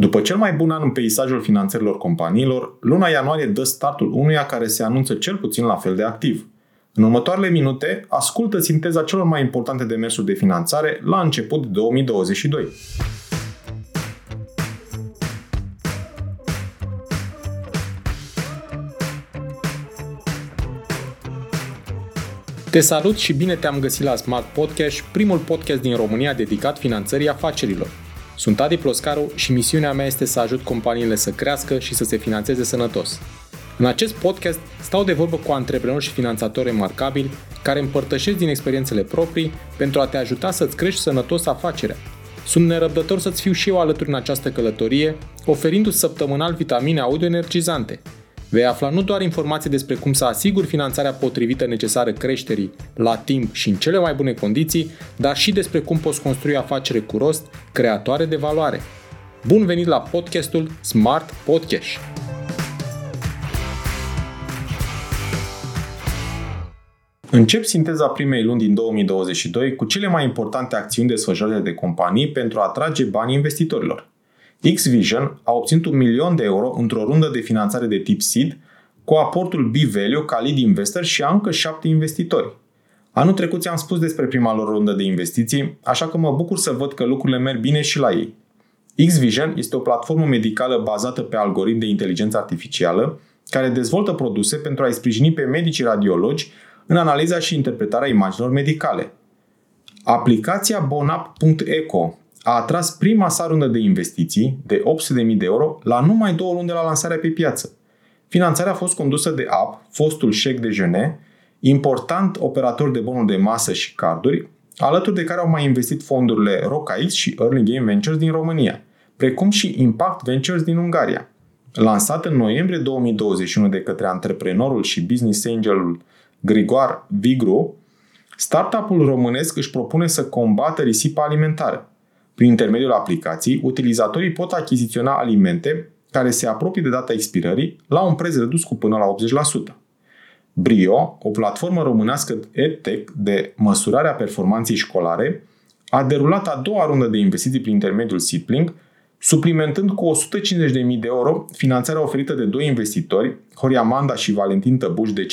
După cel mai bun an în peisajul finanțărilor companiilor, luna ianuarie dă startul unuia care se anunță cel puțin la fel de activ. În următoarele minute, ascultă sinteza celor mai importante demersuri de finanțare la început de 2022. Te salut și bine te-am găsit la Smart Podcast, primul podcast din România dedicat finanțării afacerilor. Sunt Adi Ploscaru și misiunea mea este să ajut companiile să crească și să se finanțeze sănătos. În acest podcast stau de vorbă cu antreprenori și finanțatori remarcabili care împărtășesc din experiențele proprii pentru a te ajuta să-ți crești sănătos afacerea. Sunt nerăbdător să-ți fiu și eu alături în această călătorie, oferindu-ți săptămânal vitamine audio energizante – Vei afla nu doar informații despre cum să asiguri finanțarea potrivită necesară creșterii la timp și în cele mai bune condiții, dar și despre cum poți construi afacere cu rost, creatoare de valoare. Bun venit la podcastul Smart Podcast! Încep sinteza primei luni din 2022 cu cele mai importante acțiuni desfășurate de companii pentru a atrage banii investitorilor. X-Vision a obținut un milion de euro într-o rundă de finanțare de tip seed cu aportul B-Value ca lead investor și a încă șapte investitori. Anul trecut ți-am spus despre prima lor rundă de investiții, așa că mă bucur să văd că lucrurile merg bine și la ei. X-Vision este o platformă medicală bazată pe algoritm de inteligență artificială care dezvoltă produse pentru a-i sprijini pe medicii radiologi în analiza și interpretarea imaginilor medicale. Aplicația bonap.eco a atras prima sa rundă de investiții de 800.000 de euro la numai două luni de la lansarea pe piață. Finanțarea a fost condusă de App, fostul Chec de Jeunet, important operator de bonuri de masă și carduri, alături de care au mai investit fondurile RocaX și Early Game Ventures din România, precum și Impact Ventures din Ungaria. Lansat în noiembrie 2021 de către antreprenorul și business angelul Grigor Vigru, startup-ul românesc își propune să combată risipa alimentară, prin intermediul aplicației, utilizatorii pot achiziționa alimente care se apropie de data expirării la un preț redus cu până la 80%. Brio, o platformă românească EdTech de măsurare a performanței școlare, a derulat a doua rundă de investiții prin intermediul Seedlink, suplimentând cu 150.000 de euro finanțarea oferită de doi investitori, Horia Manda și Valentin Tăbuș de 550.000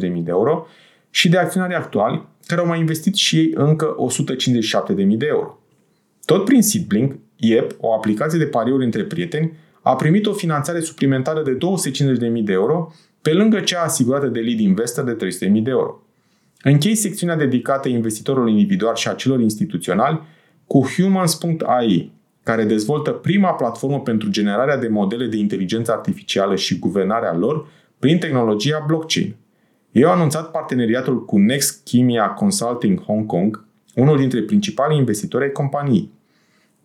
de euro și de acționari actuali, care au mai investit și ei încă 157.000 de euro. Tot prin Seedblink, IEP, o aplicație de pariuri între prieteni, a primit o finanțare suplimentară de 250.000 de euro, pe lângă cea asigurată de lead investor de 300.000 de euro. Închei secțiunea dedicată investitorului individual și a celor instituționali cu Humans.ai, care dezvoltă prima platformă pentru generarea de modele de inteligență artificială și guvernarea lor prin tehnologia blockchain. Ei au anunțat parteneriatul cu Next Chemia Consulting Hong Kong, unul dintre principalii investitori ai companiei.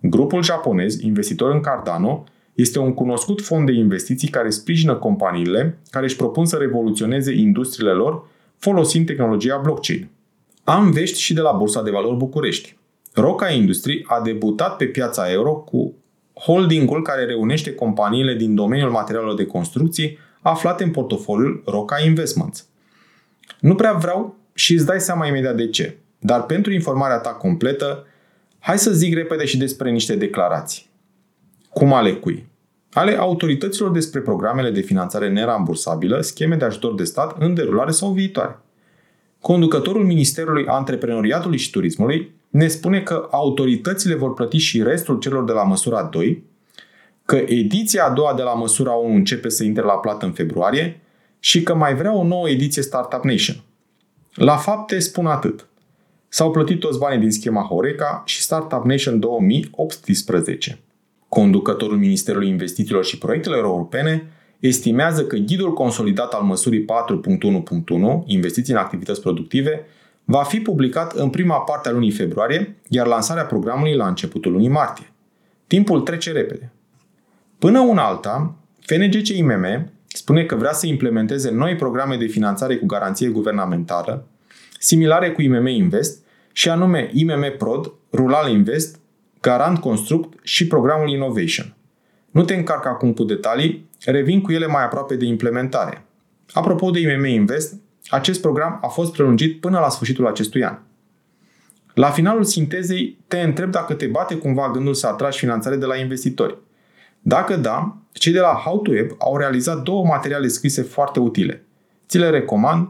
Grupul japonez, investitor în Cardano, este un cunoscut fond de investiții care sprijină companiile care își propun să revoluționeze industriile lor folosind tehnologia blockchain. Am vești și de la Bursa de Valori București. Roca Industry a debutat pe piața euro cu holdingul care reunește companiile din domeniul materialelor de construcții aflate în portofoliul Roca Investments. Nu prea vreau și îți dai seama imediat de ce. Dar pentru informarea ta completă, hai să zic repede și despre niște declarații. Cum ale cui? Ale autorităților despre programele de finanțare nerambursabilă, scheme de ajutor de stat în derulare sau viitoare. Conducătorul Ministerului Antreprenoriatului și Turismului ne spune că autoritățile vor plăti și restul celor de la măsura 2, că ediția a doua de la măsura 1 începe să intre la plată în februarie și că mai vrea o nouă ediție Startup Nation. La fapte spun atât. S-au plătit toți banii din schema Horeca și Startup Nation 2018. Conducătorul Ministerului Investițiilor și Proiectelor Europene estimează că ghidul consolidat al măsurii 4.1.1, investiții în activități productive, va fi publicat în prima parte a lunii februarie, iar lansarea programului la începutul lunii martie. Timpul trece repede. Până una alta, FNGCIMM spune că vrea să implementeze noi programe de finanțare cu garanție guvernamentală, similare cu IMM Invest, și anume IMM Prod, Rural Invest, Garant Construct și programul Innovation. Nu te încarc acum cu detalii, revin cu ele mai aproape de implementare. Apropo de IMM Invest, acest program a fost prelungit până la sfârșitul acestui an. La finalul sintezei, te întreb dacă te bate cumva gândul să atragi finanțare de la investitori. Dacă da, cei de la How to Web au realizat două materiale scrise foarte utile. Ți le recomand